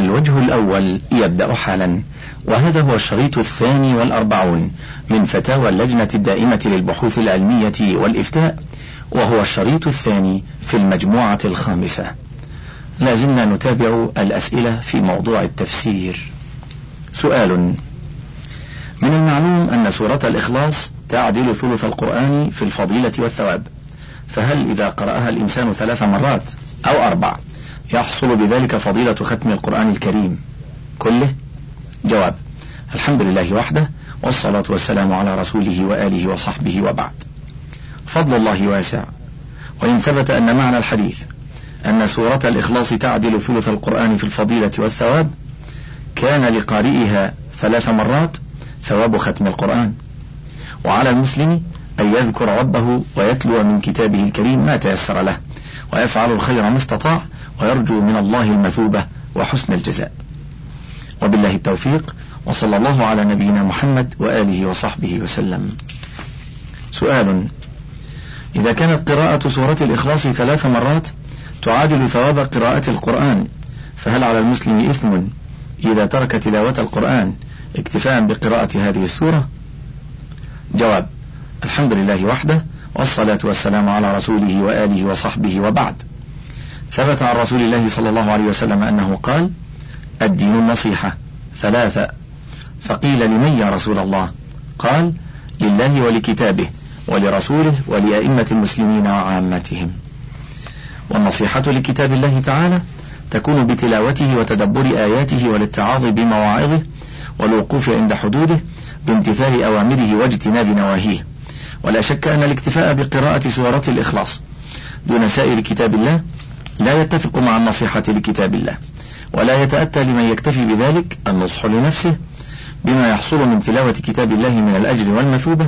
الوجه الأول يبدأ حالا وهذا هو الشريط الثاني والأربعون من فتاوى اللجنة الدائمة للبحوث العلمية والإفتاء وهو الشريط الثاني في المجموعة الخامسة. لازلنا نتابع الأسئلة في موضوع التفسير. سؤال من المعلوم أن سورة الإخلاص تعدل ثلث القرآن في الفضيلة والثواب فهل إذا قرأها الإنسان ثلاث مرات أو أربع؟ يحصل بذلك فضيلة ختم القرآن الكريم. كله جواب. الحمد لله وحده والصلاة والسلام على رسوله وآله وصحبه وبعد. فضل الله واسع. وإن ثبت أن معنى الحديث أن سورة الإخلاص تعدل ثلث القرآن في الفضيلة والثواب كان لقارئها ثلاث مرات ثواب ختم القرآن. وعلى المسلم أن يذكر ربه ويتلو من كتابه الكريم ما تيسر له ويفعل الخير ما استطاع ويرجو من الله المثوبة وحسن الجزاء. وبالله التوفيق وصلى الله على نبينا محمد وآله وصحبه وسلم. سؤال إذا كانت قراءة سورة الإخلاص ثلاث مرات تعادل ثواب قراءة القرآن فهل على المسلم إثم إذا ترك تلاوة القرآن اكتفاء بقراءة هذه السورة؟ جواب الحمد لله وحده والصلاة والسلام على رسوله وآله وصحبه وبعد. ثبت عن رسول الله صلى الله عليه وسلم أنه قال الدين النصيحة. ثلاثة. فقيل لمن يا رسول الله؟ قال لله ولكتابه ولرسوله ولأئمة المسلمين وعامتهم. والنصيحة لكتاب الله تعالى تكون بتلاوته وتدبر آياته والاتعاظ بمواعظه والوقوف عند حدوده بامتثال أوامره واجتناب نواهيه. ولا شك أن الاكتفاء بقراءة سورة الإخلاص دون سائر كتاب الله لا يتفق مع النصيحة لكتاب الله ولا يتأتى لمن يكتفي بذلك النصح لنفسه بما يحصل من تلاوة كتاب الله من الأجر والمثوبة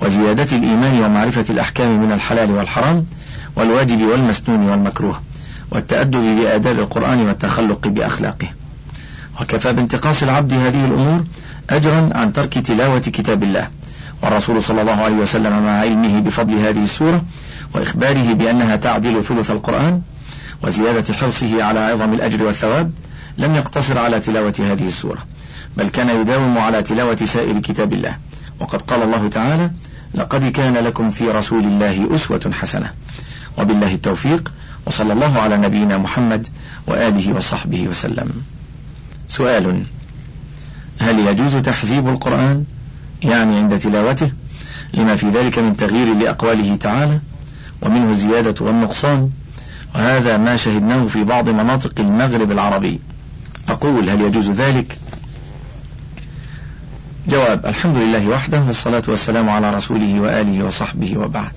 وزيادة الإيمان ومعرفة الأحكام من الحلال والحرام والواجب والمسنون والمكروه والتأدب بآداب القرآن والتخلق بأخلاقه. وكفى بانتقاص العبد هذه الأمور أجرا عن ترك تلاوة كتاب الله والرسول صلى الله عليه وسلم مع علمه بفضل هذه السورة وإخباره بأنها تعدل ثلث القرآن وزيادة حرصه على عظم الأجر والثواب لم يقتصر على تلاوة هذه السورة بل كان يداوم على تلاوة سائر كتاب الله. وقد قال الله تعالى لقد كان لكم في رسول الله أسوة حسنة وبالله التوفيق وصلى الله على نبينا محمد وآله وصحبه وسلم. سؤال هل يجوز تحزيب القرآن يعني عند تلاوته؟ لما في ذلك من تغيير لأقواله تعالى ومنه الزيادة والنقصان وهذا ما شهدناه في بعض مناطق المغرب العربي. أقول هل يجوز ذلك؟ جواب الحمد لله وحده والصلاة والسلام على رسوله وآله وصحبه وبعد.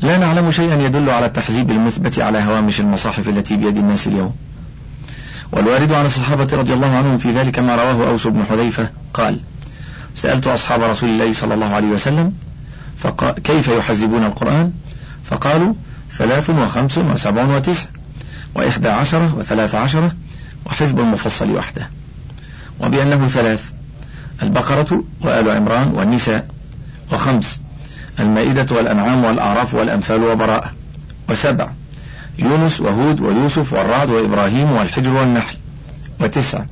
لا نعلم شيئا يدل على التحزيب المثبت على هوامش المصاحف التي بيد الناس اليوم. والوارد عن الصحابة رضي الله عنهم في ذلك ما رواه أوس بن حذيفة قال سألت أصحاب رسول الله صلى الله عليه وسلم فقال كيف يحزبون القرآن؟ فقالوا ثلاث وخمس وسبع وتسع وإحدى عشرة وثلاث عشرة وحزب المفصل وحده. وبأنه ثلاث البقرة وآل عمران والنساء وخمس المائدة والأنعام والأعراف والأنفال وبراءة وسبع يونس وهود ويوسف والرعد وإبراهيم والحجر والنحل وتسع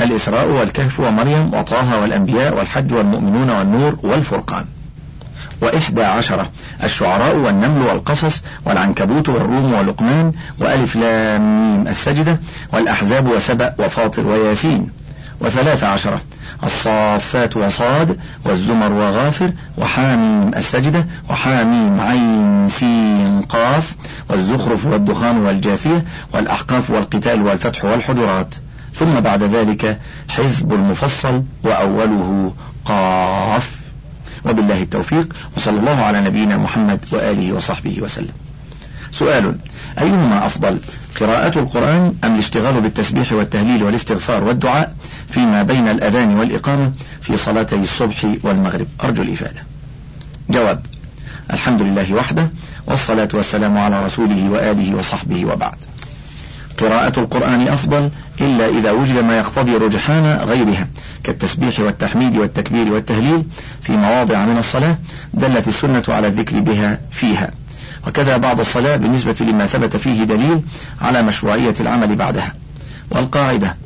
الإسراء والكهف ومريم وطه والأنبياء والحج والمؤمنون والنور والفرقان. وإحدى عشرة الشعراء والنمل والقصص والعنكبوت والروم ولقمان وألف لام ميم. السجدة والأحزاب وسبأ وفاطر وياسين. وثلاث عشرة الصافات وصاد والزمر وغافر وحاميم. السجدة وحاميم عين سين قاف. والزخرف والدخان والجاثية والأحقاف والقتال والفتح والحجرات. ثم بعد ذلك حزب المفصل وأوله قاف. وبالله التوفيق وصلى الله على نبينا محمد وآله وصحبه وسلم. سؤال أيهما أفضل قراءة القرآن أم الاشتغال بالتسبيح والتهليل والاستغفار والدعاء فيما بين الأذان والإقامة في صلاتي الصبح والمغرب؟ أرجو الإفادة. جواب الحمد لله وحده والصلاة والسلام على رسوله وآله وصحبه وبعد. قراءة القرآن أفضل إلا إذا وجد ما يقتضي رجحان غيرها كالتسبيح والتحميد والتكبير والتهليل في مواضع من الصلاة دلت السنة على الذكر بها فيها. وكذا بعد الصلاة بالنسبة لما ثبت فيه دليل على مشروعية العمل بعدها. والقاعدة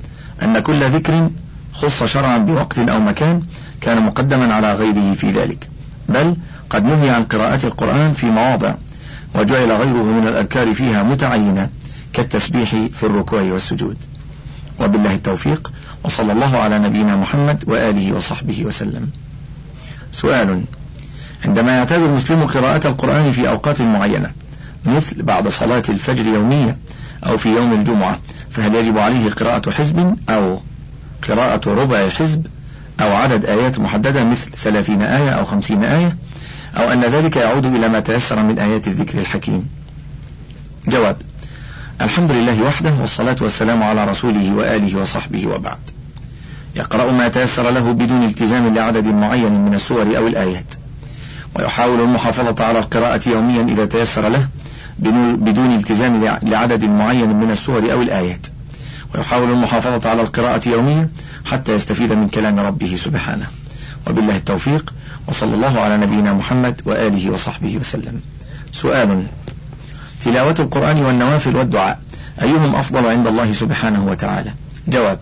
أن كل ذكر خص شرعا بوقت أو مكان كان مقدما على غيره في ذلك بل قد نهي عن قراءة القرآن في مواضع وجعل غيره من الأذكار فيها متعينة. كالتسبيح في الركوع والسجود. وبالله التوفيق وصلى الله على نبينا محمد وآله وصحبه وسلم. سؤال عندما يعتاد المسلم قراءة القرآن في أوقات معينة مثل بعد صلاة الفجر يومية أو في يوم الجمعة فهل يجب عليه قراءة حزب أو قراءة ربع حزب أو عدد آيات محددة مثل ثلاثين آية أو خمسين آية؟ أو أن ذلك يعود إلى ما تيسر من آيات الذكر الحكيم؟ جواب الحمد لله وحده والصلاة والسلام على رسوله وآله وصحبه وبعد. يقرأ ما تيسر له بدون التزام لعدد معين من السور أو الآيات. ويحاول المحافظة على القراءة يوميا إذا تيسر له بدون التزام لعدد معين من السور أو الآيات. ويحاول المحافظة على القراءة يوميا حتى يستفيد من كلام ربه سبحانه. وبالله التوفيق وصلى الله على نبينا محمد وآله وصحبه وسلم. سؤال تلاوة القرآن والنوافل والدعاء أيهم أفضل عند الله سبحانه وتعالى؟ جواب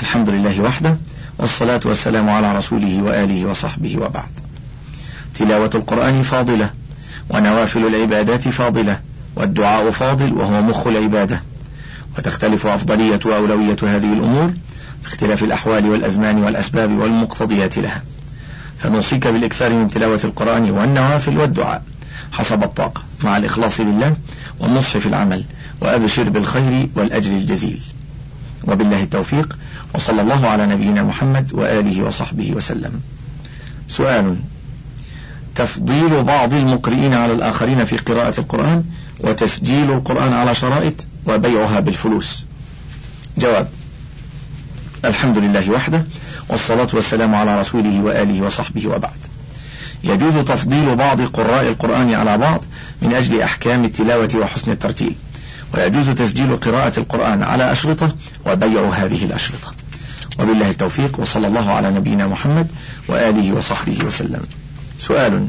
الحمد لله وحده والصلاة والسلام على رسوله وآله وصحبه وبعد. تلاوة القرآن فاضلة ونوافل العبادات فاضلة والدعاء فاضل وهو مخ العبادة. وتختلف أفضلية وأولوية هذه الأمور باختلاف الأحوال والأزمان والأسباب والمقتضيات لها. فنوصيك بالإكثار من تلاوة القرآن والنوافل والدعاء حسب الطاقة. مع الإخلاص لله والنصح في العمل وأبشر بالخير والأجر الجزيل. وبالله التوفيق وصلى الله على نبينا محمد وآله وصحبه وسلم. سؤال تفضيل بعض المقرئين على الآخرين في قراءة القرآن وتسجيل القرآن على شرائط وبيعها بالفلوس. جواب الحمد لله وحده والصلاة والسلام على رسوله وآله وصحبه وبعد. يجوز تفضيل بعض قراء القرآن على بعض من أجل أحكام التلاوة وحسن الترتيل. ويجوز تسجيل قراءة القرآن على أشرطة وبيع هذه الأشرطة. وبالله التوفيق وصلى الله على نبينا محمد وآله وصحبه وسلم. سؤال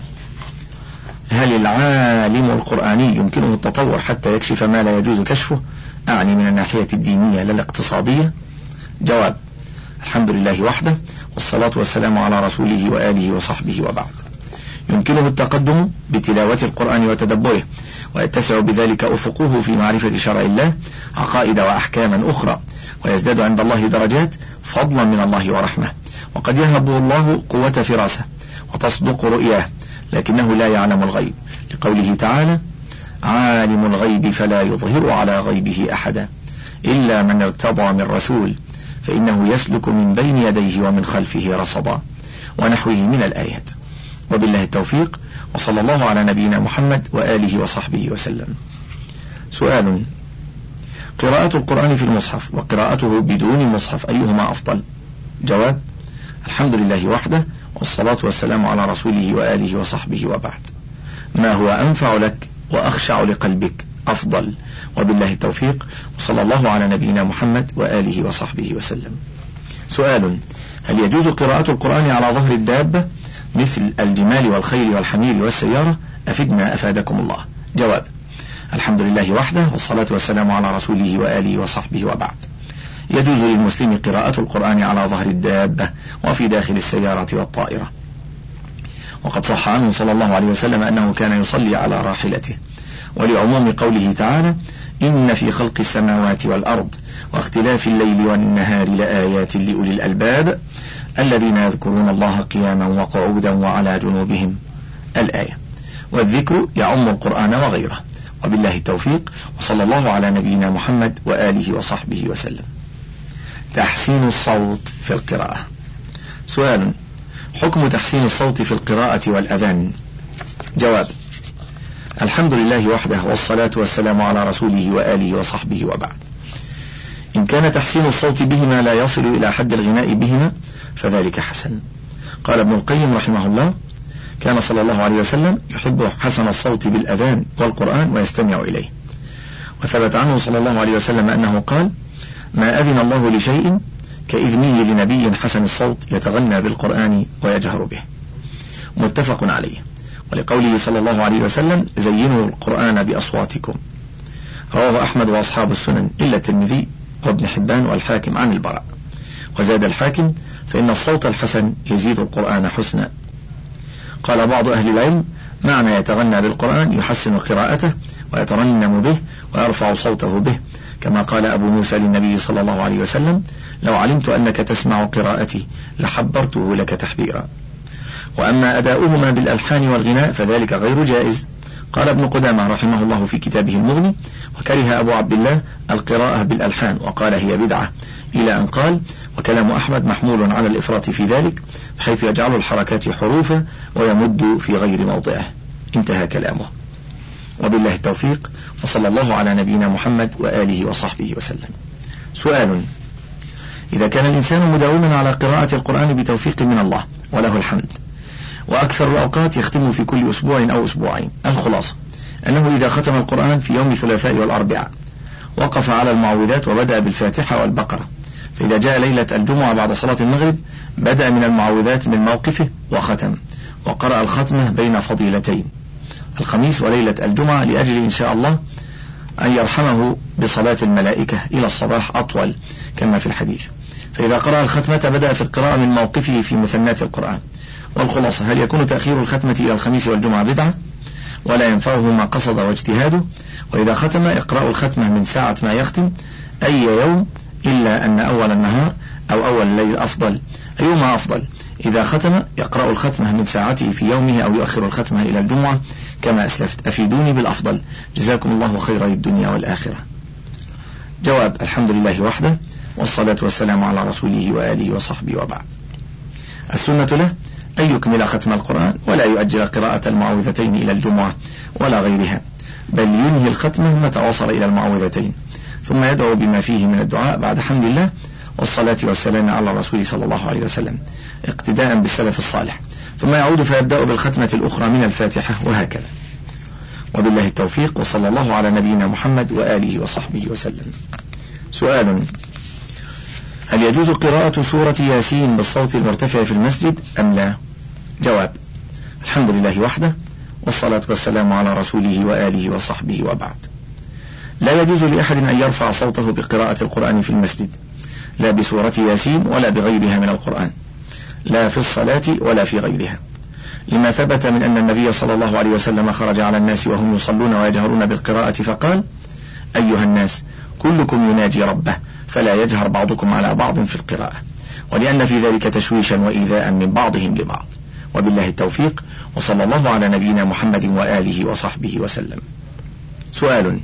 هل العالم القرآني يمكنه التطور حتى يكشف ما لا يجوز كشفه؟ أعني من الناحية الدينية لا الاقتصادية. جواب الحمد لله وحده والصلاة والسلام على رسوله وآله وصحبه وبعد. يمكنه التقدم بتلاوة القرآن وتدبره ويتسع بذلك أفقه في معرفة شرع الله عقائد وأحكاما أخرى ويزداد عند الله درجات فضلا من الله ورحمة. وقد يهب الله قوة فراسة وتصدق رؤياه لكنه لا يعلم الغيب. لقوله تعالى عالم الغيب فلا يظهر على غيبه أحدا إلا من ارتضى من رسول فإنه يسلك من بين يديه ومن خلفه رصدا ونحوه من الآيات. وبالله التوفيق وصلى الله على نبينا محمد وآله وصحبه وسلم. سؤال قراءة القرآن في المصحف وقراءته بدون مصحف أيهما أفضل؟ جواب الحمد لله وحده والصلاة والسلام على رسوله وآله وصحبه وبعد. ما هو أنفع لك وأخشع لقلبك أفضل؟ وبالله التوفيق وصلى الله على نبينا محمد وآله وصحبه وسلم. سؤال هل يجوز قراءة القرآن على ظهر الدابة مثل الجمال والخيل والحمير والسيارة أفدنا أفادكم الله. جواب الحمد لله وحده والصلاة والسلام على رسوله وآله وصحبه وبعد. يجوز للمسلم قراءة القرآن على ظهر الدابة وفي داخل السيارة والطائرة. وقد صح عنه صلى الله عليه وسلم أنه كان يصلي على راحلته. ولعموم قوله تعالى إن في خلق السماوات والأرض واختلاف الليل والنهار لآيات لأولي الألباب. الذين يذكرون الله قياما وقعودا وعلى جنوبهم. الآية. والذكر يعم القرآن وغيره. وبالله التوفيق. وصلى الله على نبينا محمد وآله وصحبه وسلم. تحسين الصوت في القراءة. سؤال. حكم تحسين الصوت في القراءة والأذان؟ جواب. الحمد لله وحده والصلاة والسلام على رسوله وآله وصحبه وبعد. إن كان تحسين الصوت بهما لا يصل إلى حد الغناء بهما فذلك حسن. قال ابن القيم رحمه الله كان صلى الله عليه وسلم يحب حسن الصوت بالأذان والقرآن ويستمع إليه. وثبت عنه صلى الله عليه وسلم أنه قال ما أذن الله لشيء كإذنه لنبي حسن الصوت يتغنى بالقرآن ويجهر به. متفق عليه. ولقوله صلى الله عليه وسلم زينوا القرآن بأصواتكم. رواه أحمد وأصحاب السنن إلا الترمذي. وابن حبان والحاكم عن البراء. وزاد الحاكم فإن الصوت الحسن يزيد القرآن حسنا. قال بعض أهل العلم معنى يتغنى بالقرآن يحسن قراءته ويترنم به ويرفع صوته به كما قال أبو موسى للنبي صلى الله عليه وسلم لو علمت أنك تسمع قراءتي لحبرته لك تحبيرا. وأما أداؤهما بالألحان والغناء فذلك غير جائز. قال ابن قدامة رحمه الله في كتابه المغني وكره أبو عبد الله القراءة بالألحان وقال هي بدعة. إلى أن قال وكلام أحمد محمول على الإفراط في ذلك بحيث يجعل الحركات حروفا ويمد في غير موضعه. انتهى كلامه. وبالله التوفيق وصلى الله على نبينا محمد وآله وصحبه وسلم. سؤال إذا كان الإنسان مداوما على قراءة القرآن بتوفيق من الله وله الحمد وأكثر الأوقات يختم في كل أسبوع أو أسبوعين. الخلاصة أنه إذا ختم القرآن في يوم الثلاثاء والأربعاء وقف على المعوذات وبدأ بالفاتحة والبقرة. فإذا جاء ليلة الجمعة بعد صلاة المغرب بدأ من المعوذات من موقفه وختم وقرأ الختمة بين فضيلتين. الخميس وليلة الجمعة لأجل إن شاء الله أن يرحمه بصلاة الملائكة إلى الصباح أطول كما في الحديث. فإذا قرأ الختمة بدأ في القراءة من موقفه في مثنات القرآن. والخلاصة هل يكون تأخير الختمة إلى الخميس والجمعة بدعة؟ ولا ينفعه ما قصد واجتهاده. وإذا ختم اقرأ الختمة من ساعة ما يختم. أي يوم؟ إلا أن أول النهار أو أول الليل أفضل. أيهما أفضل؟ إذا ختم يقرأ الختمة من ساعته في يومه أو يؤخر الختمة إلى الجمعة. كما أسلفت أفيدوني بالأفضل. جزاكم الله خير الدنيا والآخرة. جواب الحمد لله وحده والصلاة والسلام على رسوله وآله وصحبه وبعد. السنة له أن يكمل ختم القرآن ولا يؤجل قراءة المعوذتين إلى الجمعة ولا غيرها بل ينهي الختمة متى وصل إلى المعوذتين. ثم يدعو بما فيه من الدعاء بعد حمد الله والصلاة والسلام على الرسول صلى الله عليه وسلم اقتداء بالسلف الصالح. ثم يعود فيبدأ بالختمة الأخرى من الفاتحة وهكذا. وبالله التوفيق وصلى الله على نبينا محمد وآله وصحبه وسلم. سؤال هل يجوز قراءة سورة ياسين بالصوت المرتفع في المسجد أم لا؟ جواب الحمد لله وحده والصلاة والسلام على رسوله وآله وصحبه وبعد. لا يجوز لأحد أن يرفع صوته بقراءة القرآن في المسجد لا بسورة ياسين ولا بغيرها من القرآن لا في الصلاة ولا في غيرها. لما ثبت من أن النبي صلى الله عليه وسلم خرج على الناس وهم يصلون ويجهرون بالقراءة فقال أيها الناس كلكم يناجي ربه فلا يجهر بعضكم على بعض في القراءة ولأن في ذلك تشويشا وإيذاء من بعضهم لبعض. وبالله التوفيق وصلى الله على نبينا محمد وآله وصحبه وسلم. سؤال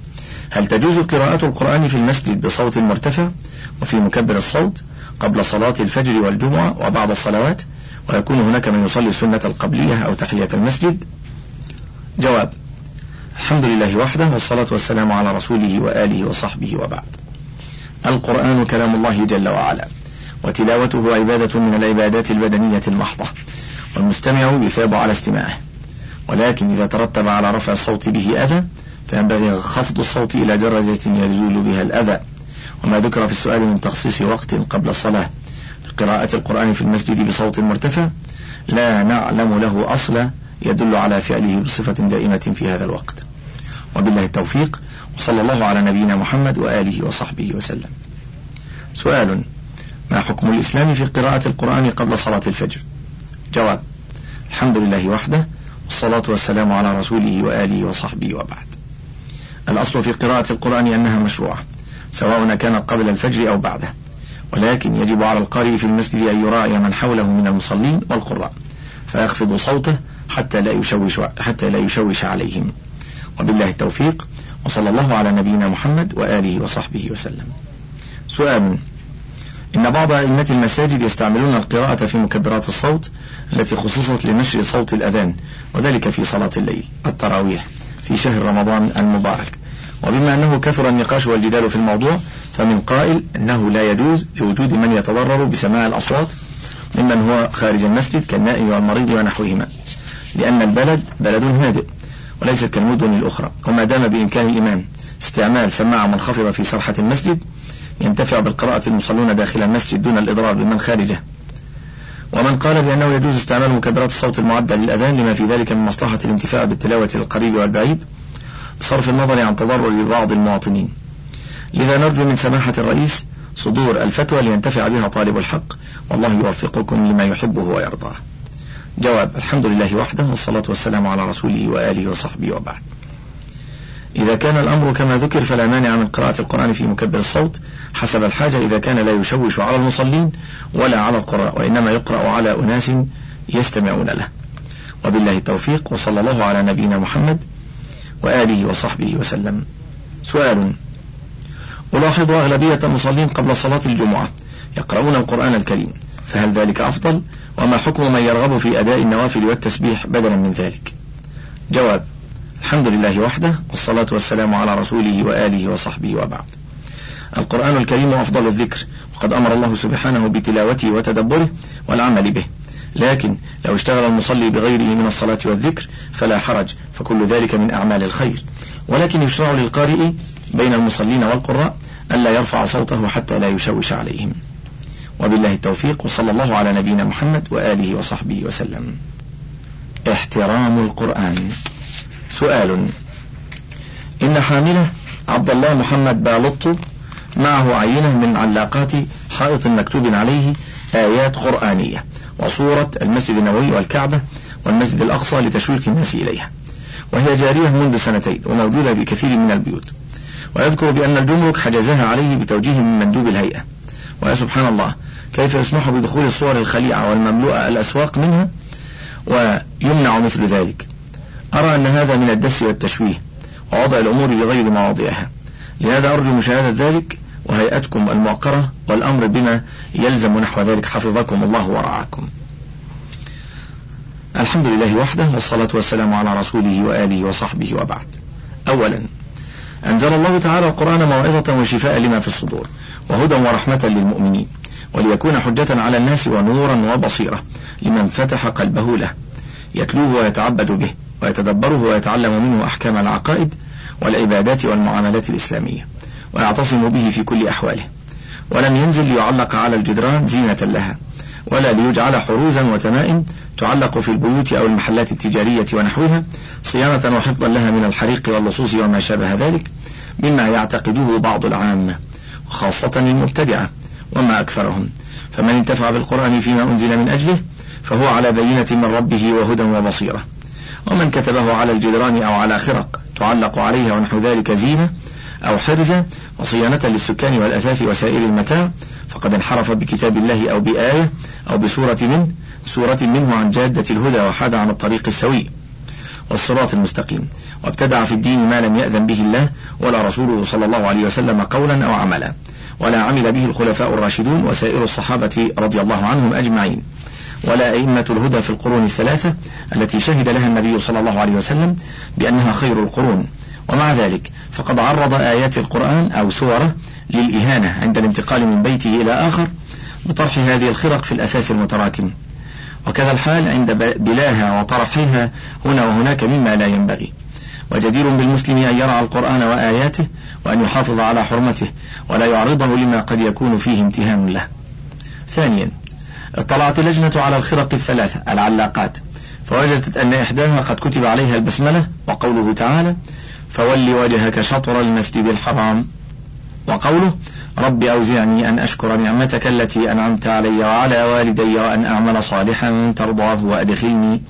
هل تجوز قراءة القرآن في المسجد بصوت مرتفع وفي مكبر الصوت قبل صلاة الفجر والجمعة وبعد الصلوات ويكون هناك من يصلي السنة القبلية أو تحية المسجد؟ جواب الحمد لله وحده والصلاة والسلام على رسوله وآله وصحبه وبعد. القرآن كلام الله جل وعلا وتلاوته عبادة من العبادات البدنية المحضة والمستمع يثاب على استماعه. ولكن إذا ترتب على رفع الصوت به أذى فينبغي خفض الصوت إلى درجة يزول بها الأذى. وما ذكر في السؤال من تخصيص وقت قبل الصلاة. لقراءة القرآن في المسجد بصوت مرتفع لا نعلم له أصلا يدل على فعله بصفة دائمة في هذا الوقت. وبالله التوفيق. وصلى الله على نبينا محمد وآله وصحبه وسلم. سؤال ما حكم الإسلام في قراءة القرآن قبل صلاة الفجر؟ جواب الحمد لله وحده والصلاة والسلام على رسوله وآله وصحبه وبعد. الأصل في قراءة القرآن أنها مشروعة سواء كانت قبل الفجر أو بعده ولكن يجب على القارئ في المسجد أن يراعي من حوله من المصلين والقراء فيخفض صوته حتى لا يشوش حتى لا يشوش عليهم. وبالله التوفيق وصلى الله على نبينا محمد وآله وصحبه وسلم. سؤال. إن بعض أئمة المساجد يستعملون القراءة في مكبرات الصوت التي خصصت لنشر صوت الأذان وذلك في صلاة الليل التراويح في شهر رمضان المبارك. وبما أنه كثر النقاش والجدال في الموضوع فمن قائل أنه لا يجوز لوجود من يتضرر بسماع الأصوات ممن هو خارج المسجد كالنائم والمريض ونحوهما. لأن البلد بلد هادئ. وليست كالمدن الأخرى وما دام بإمكان الإمام استعمال سماعة منخفضة في سرحة المسجد ينتفع بالقراءة المصلون داخل المسجد دون الإضرار بمن خارجه. ومن قال بأنه يجوز استعمال مكبرات الصوت المعدة للأذان لما في ذلك من مصلحة الانتفاع بالتلاوة للقريب والبعيد بصرف النظر عن تضرر بعض المواطنين. لذا نرجو من سماحة الرئيس صدور الفتوى لينتفع بها طالب الحق والله يوفقكم لما يحبه ويرضاه. جواب الحمد لله وحده والصلاة والسلام على رسوله وآله وصحبه وبعد. إذا كان الأمر كما ذكر فلا مانع من قراءة القرآن في مكبر الصوت حسب الحاجة إذا كان لا يشوش على المصلين ولا على القراء وإنما يقرأ على أناس يستمعون له. وبالله التوفيق وصلى الله على نبينا محمد وآله وصحبه وسلم. سؤال ألاحظ أغلبية المصلين قبل صلاة الجمعة يقرؤون القرآن الكريم فهل ذلك أفضل وما حكم من يرغب في أداء النوافل والتسبيح بدلا من ذلك؟ جواب الحمد لله وحده والصلاة والسلام على رسوله وآله وصحبه وبعد. القرآن الكريم أفضل الذكر وقد أمر الله سبحانه بتلاوته وتدبره والعمل به. لكن لو اشتغل المصلي بغيره من الصلاة والذكر فلا حرج فكل ذلك من أعمال الخير. ولكن يشرع للقارئ بين المصلين والقراء ألا يرفع صوته حتى لا يشوش عليهم. وبالله التوفيق وصلى الله على نبينا محمد وآله وصحبه وسلم. احترام القرآن. سؤال إن حاملة عبد الله محمد بالط معه عينة من علاقات حائط مكتوب عليه آيات قرآنية وصورة المسجد النبوي والكعبة والمسجد الأقصى لتشويق الناس إليها. وهي جارية منذ سنتين وموجودة بكثير من البيوت. ويذكر بأن الجمرك حجزها عليه بتوجيه من مندوب الهيئة. ويا سبحان الله كيف يسمح بدخول الصور الخليعة والمملوءة الأسواق منها؟ ويمنع مثل ذلك. أرى أن هذا من الدس والتشويه ووضع الأمور بغير مواضعها. لهذا أرجو مشاهدة ذلك وهيئتكم الموقرة والأمر بما يلزم نحو ذلك. حفظكم الله ورعاكم. الحمد لله وحده والصلاة والسلام على رسوله وآله وصحبه وبعد. أولا أنزل الله تعالى القرآن موعظة وشفاء لما في الصدور وهدى ورحمة للمؤمنين. وليكون حجة على الناس ونورا وبصيرة لمن فتح قلبه له. يتلوه ويتعبد به ويتدبره ويتعلم منه أحكام العقائد والعبادات والمعاملات الإسلامية ويعتصم به في كل أحواله. ولم ينزل ليعلق على الجدران زينة لها ولا ليجعل حروزا وتمائم تعلق في البيوت أو المحلات التجارية ونحوها صيانة وحفظا لها من الحريق واللصوص وما شابه ذلك مما يعتقده بعض العامة وخاصة المبتدعة. وما أكثرهم. فمن انتفع بالقرآن فيما أنزل من أجله فهو على بينة من ربه وهدى وبصيرة. ومن كتبه على الجدران أو على خرق تعلق عليها ونحو ذلك زينة أو حرزة وصيانة للسكان والأثاث وسائر المتاع فقد انحرف بكتاب الله أو بآية أو بسورة منه سورة منه عن جادة الهدى وحاد عن الطريق السوي. والصراط المستقيم. وابتدع في الدين ما لم يأذن به الله ولا رسوله صلى الله عليه وسلم قولا أو عملا. ولا عمل به الخلفاء الراشدون وسائر الصحابة رضي الله عنهم أجمعين. ولا أئمة الهدى في القرون الثلاثة التي شهد لها النبي صلى الله عليه وسلم بأنها خير القرون. ومع ذلك فقد عرض آيات القرآن أو سورة للإهانة عند الانتقال من بيته إلى آخر بطرح هذه الخرق في الأثاث المتراكم. وكذا الحال عند بلاها وطرحها هنا وهناك مما لا ينبغي. وجدير بالمسلم أن يرعى القرآن وآياته وأن يحافظ على حرمته ولا يعرضه لما قد يكون فيه امتهان له. ثانيا اطلعت اللجنة على الخرق الثلاثة العلاقات. فوجدت أن إحداها قد كتب عليها البسملة وقوله تعالى فول وجهك شطر المسجد الحرام. وقوله رب أوزعني أن أشكر نعمتك التي أنعمت علي وعلى والدي وأن أعمل صالحا ترضاه وأدخلني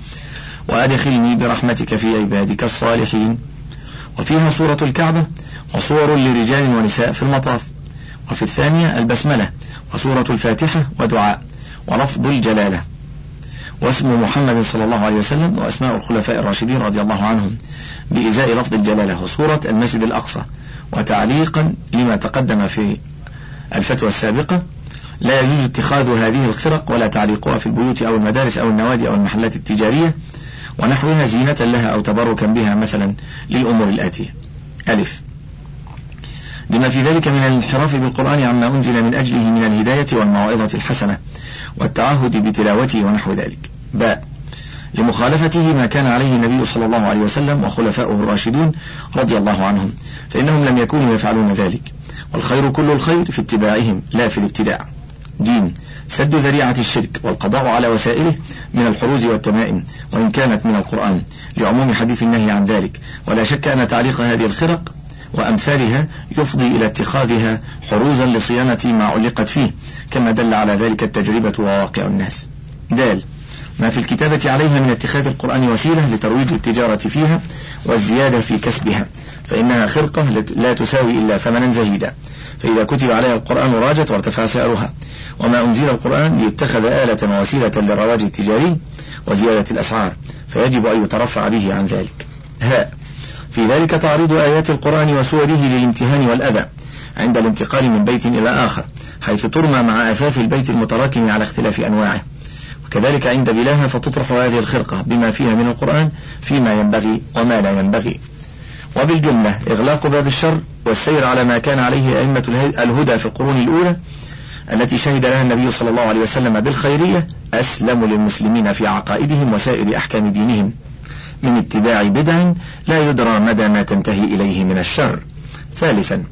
وأدخلني برحمتك في عبادك الصالحين. وفيها سورة الكعبة وصور لرجال ونساء في المطاف. وفي الثانية البسملة وسورة الفاتحة ودعاء ولفظ الجلالة. واسم محمد صلى الله عليه وسلم وأسماء الخلفاء الراشدين رضي الله عنهم بإزاء لفظ الجلالة. وصورة المسجد الأقصى وتعليقا لما تقدم في الفتوى السابقة لا يجوز اتخاذ هذه الخرق ولا تعليقها في البيوت أو المدارس أو النوادي أو المحلات التجارية ونحوها زينة لها أو تبركا بها مثلا للأمور الآتية. ألف. لما في ذلك من الانحراف بالقرآن عما أنزل من أجله من الهداية والموعظة الحسنة والتعهد بتلاوته ونحو ذلك. باء لمخالفته ما كان عليه النبي صلى الله عليه وسلم وخلفاؤه الراشدون رضي الله عنهم فإنهم لم يكونوا يفعلون ذلك. والخير كل الخير في اتباعهم لا في الابتداع. جيم سد ذريعة الشرك والقضاء على وسائله من الحروز والتمائم وإن كانت من القرآن. لعموم حديث النهي عن ذلك. ولا شك أن تعليق هذه الخرق وأمثالها يفضي إلى اتخاذها حروزا لصيانة ما علقت فيه كما دل على ذلك التجربة وواقع الناس. دال. ما في الكتابة عليها من اتخاذ القرآن وسيلة لترويج التجارة فيها والزيادة في كسبها. فإنها خرقة لا تساوي إلا ثمنا زهيدا. فإذا كتب عليها القرآن راجت وارتفع سعرها. وما أنزل القرآن ليتخذ آلة ووسيلة للرواج التجاري وزيادة الأسعار. فيجب أن يترفع به عن ذلك. هاء في ذلك تعريض آيات القرآن وسوره للامتهان والأذى عند الانتقال من بيت إلى آخر حيث ترمى مع أثاث البيت المتراكم على اختلاف أنواعه. وكذلك عند بلاها فتطرح هذه الخرقة بما فيها من القرآن فيما ينبغي وما لا ينبغي. وبالجملة إغلاق باب الشر والسير على ما كان عليه أئمة الهدى في القرون الأولى التي شهد لها النبي صلى الله عليه وسلم بالخيرية أسلم للمسلمين في عقائدهم وسائر أحكام دينهم. من ابتداع بدع لا يدرى مدى ما تنتهي إليه من الشر. ثالثا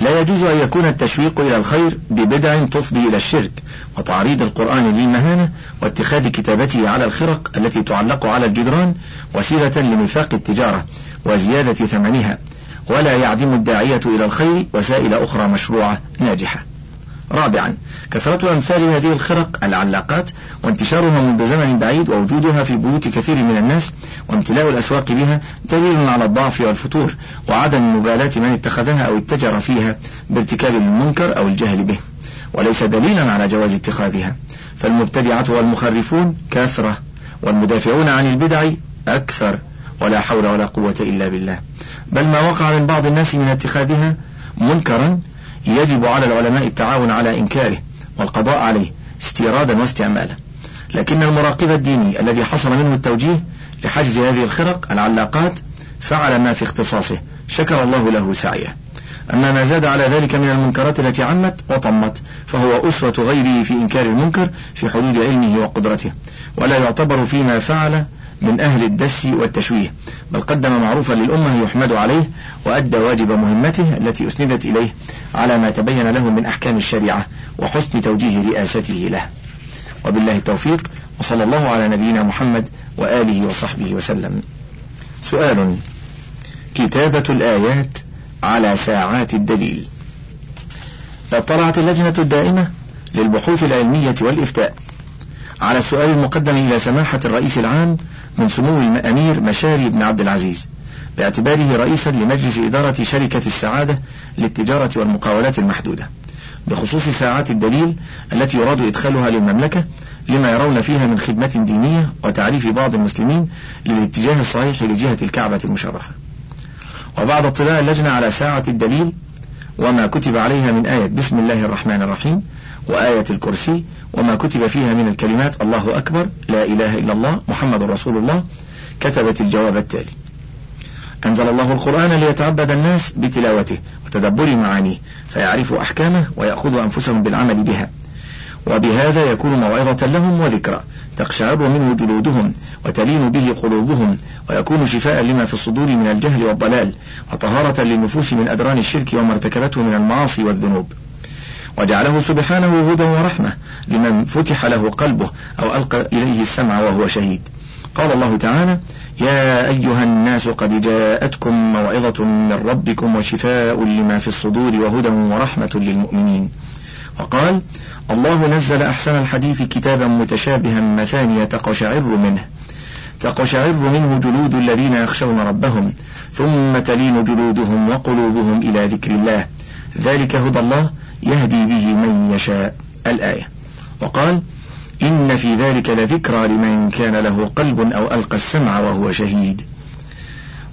لا يجوز أن يكون التشويق إلى الخير ببدع تفضي إلى الشرك وتعريض القرآن للمهانة واتخاذ كتابته على الخرق التي تعلق على الجدران وسيلة لنفاق التجارة وزيادة ثمنها. ولا يعدم الداعية إلى الخير وسائل أخرى مشروعة ناجحة. رابعا كثرة أمثال هذه الخرق العلاقات وانتشارها منذ زمن بعيد ووجودها في بيوت كثير من الناس وامتلاء الأسواق بها دليل على الضعف والفتور وعدم مبالاة من اتخذها أو اتجر فيها بارتكاب المنكر أو الجهل به. وليس دليلا على جواز اتخاذها. فالمبتدعة والمخرفون كثرة والمدافعون عن البدع أكثر ولا حول ولا قوة إلا بالله. بل ما وقع من بعض الناس من اتخاذها منكرا يجب على العلماء التعاون على إنكاره والقضاء عليه استيرادا واستعمالا. لكن المراقب الديني الذي حصل منه التوجيه لحجز هذه الخرق العلاقات فعل ما في اختصاصه شكر الله له سعيه. أما ما زاد على ذلك من المنكرات التي عمت وطمت فهو أسوة غيره في إنكار المنكر في حدود علمه وقدرته ولا يعتبر فيما فعل من أهل الدس والتشويه بل قدم معروفا للأمة يحمد عليه وأدى واجب مهمته التي أسندت إليه على ما تبين له من أحكام الشريعة وحسن توجيه رئاسته له. وبالله التوفيق وصلى الله على نبينا محمد وآله وصحبه وسلم. سؤال كتابة الآيات على ساعات الدليل. اطلعت اللجنة الدائمة للبحوث العلمية والإفتاء. على السؤال المقدم إلى سماحة الرئيس العام من سمو الأمير مشاري بن عبد العزيز باعتباره رئيسا لمجلس إدارة شركة السعادة للتجارة والمقاولات المحدودة بخصوص ساعات الدليل التي يراد إدخالها للمملكة لما يرون فيها من خدمة دينية وتعريف بعض المسلمين للاتجاه الصحيح لجهة الكعبة المشرفة. وبعد اطلاع اللجنة على ساعة الدليل وما كتب عليها من آية بسم الله الرحمن الرحيم وآية الكرسي وما كتب فيها من الكلمات الله أكبر لا إله إلا الله محمد رسول الله كتبت الجواب التالي. أنزل الله القرآن ليتعبد الناس بتلاوته وتدبر معانيه فيعرفوا أحكامه ويأخذوا أنفسهم بالعمل بها. وبهذا يكون موعظة لهم وذكرى تقشعر منه جلودهم وتلين به قلوبهم ويكون شفاء لما في الصدور من الجهل والضلال وطهارة للنفوس من أدران الشرك وما ارتكبته من المعاصي والذنوب. وجعله سبحانه هدى ورحمة لمن فتح له قلبه أو ألقى إليه السمع وهو شهيد. قال الله تعالى يا أيها الناس قد جاءتكم موعظة من ربكم وشفاء لما في الصدور وهدى ورحمة للمؤمنين. وقال الله نزل أحسن الحديث كتابا متشابها مثانية تقشعر منه. تقشعر منه جلود الذين يخشون ربهم ثم تلين جلودهم وقلوبهم إلى ذكر الله. ذلك هدى الله يهدي به من يشاء الآية. وقال إن في ذلك لذكرى لمن كان له قلب أو ألقى السمع وهو شهيد.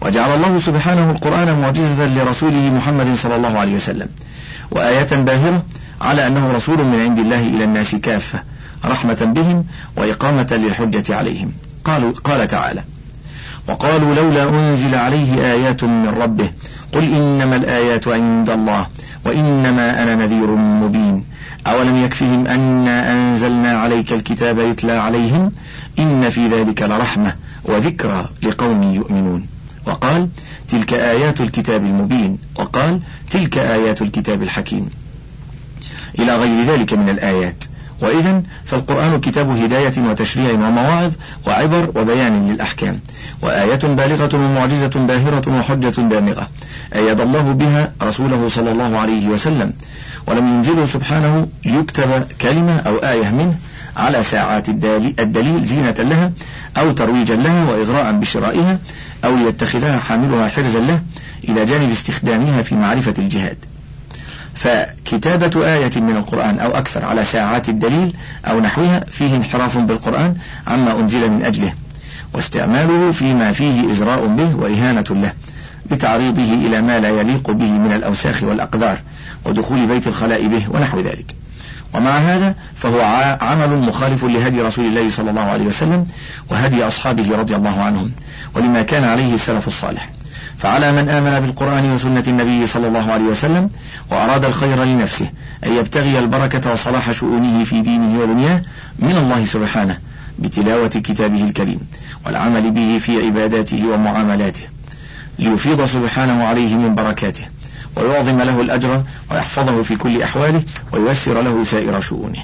وجعل الله سبحانه القرآن معجزة لرسوله محمد صلى الله عليه وسلم وآية باهرة على أنه رسول من عند الله إلى الناس كافة رحمة بهم وإقامة للحجة عليهم. قالوا قال تعالى وقالوا لولا أنزل عليه آيات من ربه قل إنما الآيات عند الله وإنما أنا نذير مبين. أولم يكفهم أنا أنزلنا عليك الكتاب يتلى عليهم؟ إن في ذلك لرحمة وذكرى لقوم يؤمنون. وقال تلك آيات الكتاب المبين. وقال تلك آيات الكتاب الحكيم. إلى غير ذلك من الآيات. وإذا فالقرآن كتاب هداية وتشريع ومواعظ وعبر وبيان للأحكام وآية بالغة ومعجزة باهرة وحجة دامغة أيد الله بها رسوله صلى الله عليه وسلم. ولم ينزله سبحانه ليكتب كلمة أو آية منه على ساعات الدليل زينة لها أو ترويجا لها وإغراء بشرائها أو ليتخذها حاملها حرزا له إلى جانب استخدامها في معرفة الجهاد. فكتابة آية من القرآن أو أكثر على ساعات الدليل أو نحوها فيه انحراف بالقرآن عما أنزل من أجله واستعماله فيما فيه إزراء به وإهانة له بتعريضه إلى ما لا يليق به من الأوساخ والأقدار ودخول بيت الخلاء به ونحو ذلك. ومع هذا فهو عمل مخالف لهدي رسول الله صلى الله عليه وسلم وهدي أصحابه رضي الله عنهم ولما كان عليه السلف الصالح. فعلى من آمن بالقرآن وسنة النبي صلى الله عليه وسلم وأراد الخير لنفسه أن يبتغي البركة وصلاح شؤونه في دينه ودنياه من الله سبحانه بتلاوة كتابه الكريم والعمل به في عباداته ومعاملاته ليفيض سبحانه عليه من بركاته ويعظم له الأجر ويحفظه في كل أحواله وييسر له سائر شؤونه.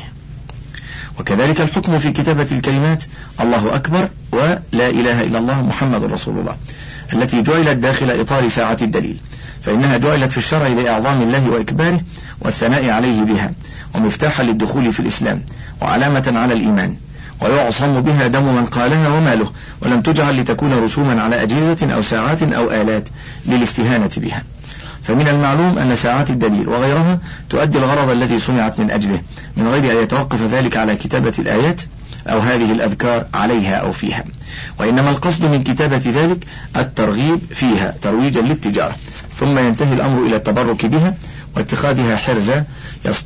وكذلك الحكم في كتابة الكلمات الله أكبر ولا إله إلا الله محمد رسول الله. التي جعلت داخل إطار ساعة الدليل فإنها جعلت في الشرع لإعظام الله وإكباره والثناء عليه بها ومفتاحا للدخول في الإسلام وعلامة على الإيمان ويعصم بها دم من قالها وماله ولم تجعل لتكون رسوما على أجهزة أو ساعات أو آلات للاستهانة بها. فمن المعلوم أن ساعات الدليل وغيرها تؤدي الغرض الذي صنعت من أجله من غير أن يتوقف ذلك على كتابة الآيات أو هذه الأذكار عليها أو فيها. وإنما القصد من كتابة ذلك الترغيب فيها ترويجا للتجارة. ثم ينتهي الأمر إلى التبرك بها واتخاذها حرزة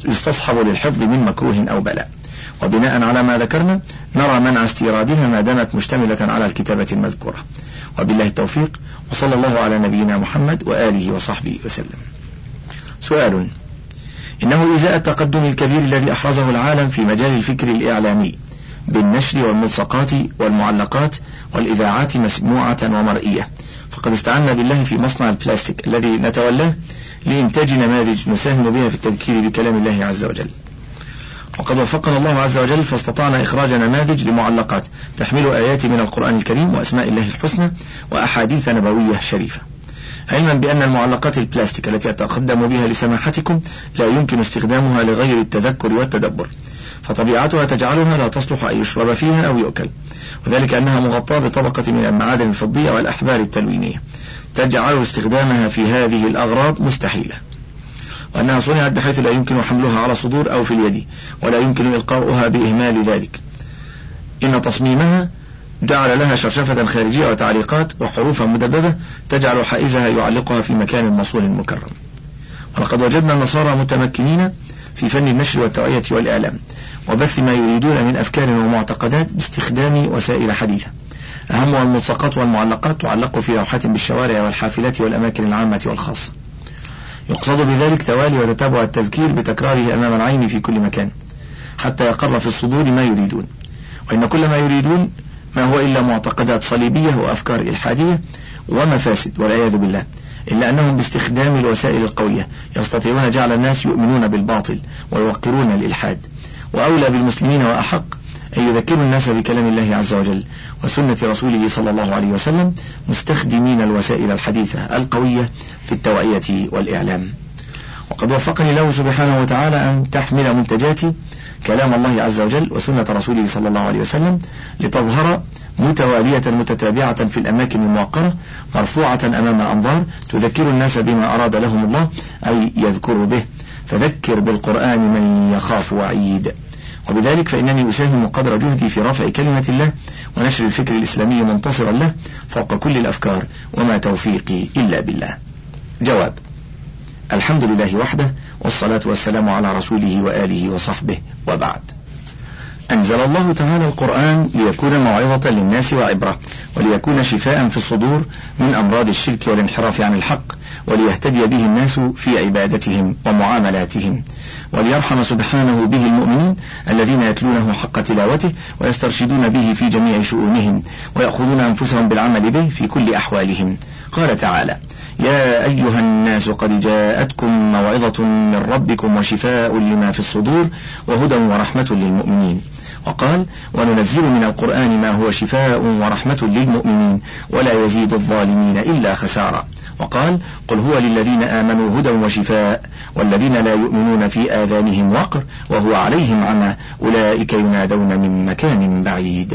يستصحب للحفظ من مكروه أو بلاء. وبناء على ما ذكرنا نرى منع استيرادها ما دامت مشتملة على الكتابة المذكورة. وبالله التوفيق وصلى الله على نبينا محمد وآله وصحبه وسلم. سؤال إنه إزاء التقدم الكبير الذي أحرزه العالم في مجال الفكر الإعلامي بالنشر والملصقات والمعلقات والإذاعات مسموعة ومرئية. فقد استعنا بالله في مصنع البلاستيك الذي نتولاه لإنتاج نماذج نساهم بها في التذكير بكلام الله عز وجل. وقد وفقنا الله عز وجل فاستطعنا إخراج نماذج لمعلقات تحمل آيات من القرآن الكريم وأسماء الله الحسنى وأحاديث نبوية شريفة. علما بأن المعلقات البلاستيك التي أتقدم بها لسماحتكم لا يمكن استخدامها لغير التذكر والتدبر. فطبيعتها تجعلها لا تصلح أن يشرب فيها أو يؤكل. وذلك أنها مغطاة بطبقة من المعادن الفضية والأحبار التلوينية. تجعل استخدامها في هذه الأغراض مستحيلة. وأنها صنعت بحيث لا يمكن حملها على الصدور أو في اليد ولا يمكن إلقاؤها بإهمال ذلك. إن تصميمها جعل لها شرشفة خارجية وتعليقات وحروفا مدببة تجعل حائزها يعلقها في مكان مصون مكرم. ولقد وجدنا النصارى متمكنين في فن النشر والتوعية والإعلام وبث ما يريدون من أفكار ومعتقدات باستخدام وسائل حديثة. أهمها الملصقات والمعلقات تعلق في لوحات بالشوارع والحافلات والأماكن العامة والخاصة. يقصد بذلك توالي وتتابع التذكير بتكراره أمام العين في كل مكان حتى يقر في الصدور ما يريدون. وإن كل ما يريدون ما هو إلا معتقدات صليبية وأفكار إلحادية ومفاسد والعياذ بالله. إلا أنهم باستخدام الوسائل القوية. يستطيعون جعل الناس يؤمنون بالباطل ويوقرون الإلحاد. وأولى بالمسلمين وأحق أن يذكروا الناس بكلام الله عز وجل وسنة رسوله صلى الله عليه وسلم مستخدمين الوسائل الحديثة القوية في التوعية والإعلام. وقد وفقني الله سبحانه وتعالى أن تحمل منتجاتي كلام الله عز وجل وسنة رسوله صلى الله عليه وسلم لتظهر متوالية متتابعة في الأماكن الموقرة مرفوعة أمام الأنظار تذكر الناس بما أراد لهم الله أي يذكروا به. فذكر بالقرآن من يخاف وعيد. وبذلك فإنني أساهم قدر جهدي في رفع كلمة الله ونشر الفكر الإسلامي منتصرا له فوق كل الأفكار وما توفيقي إلا بالله. جواب الحمد لله وحده والصلاة والسلام على رسوله وآله وصحبه وبعد. أنزل الله تعالى القرآن ليكون موعظة للناس وعبرة وليكون شفاء في الصدور من أمراض الشرك والانحراف عن الحق وليهتدي به الناس في عبادتهم ومعاملاتهم. وليرحم سبحانه به المؤمنين الذين يتلونه حق تلاوته ويسترشدون به في جميع شؤونهم ويأخذون أنفسهم بالعمل به في كل أحوالهم. قال تعالى يا أيها الناس قد جاءتكم موعظة من ربكم وشفاء لما في الصدور وهدى ورحمة للمؤمنين. وقال وننزل من القرآن ما هو شفاء ورحمة للمؤمنين ولا يزيد الظالمين إلا خسارا وقال قل هو للذين آمنوا هدى وشفاء والذين لا يؤمنون في آذانهم وقر وهو عليهم عمى أولئك ينادون من مكان بعيد.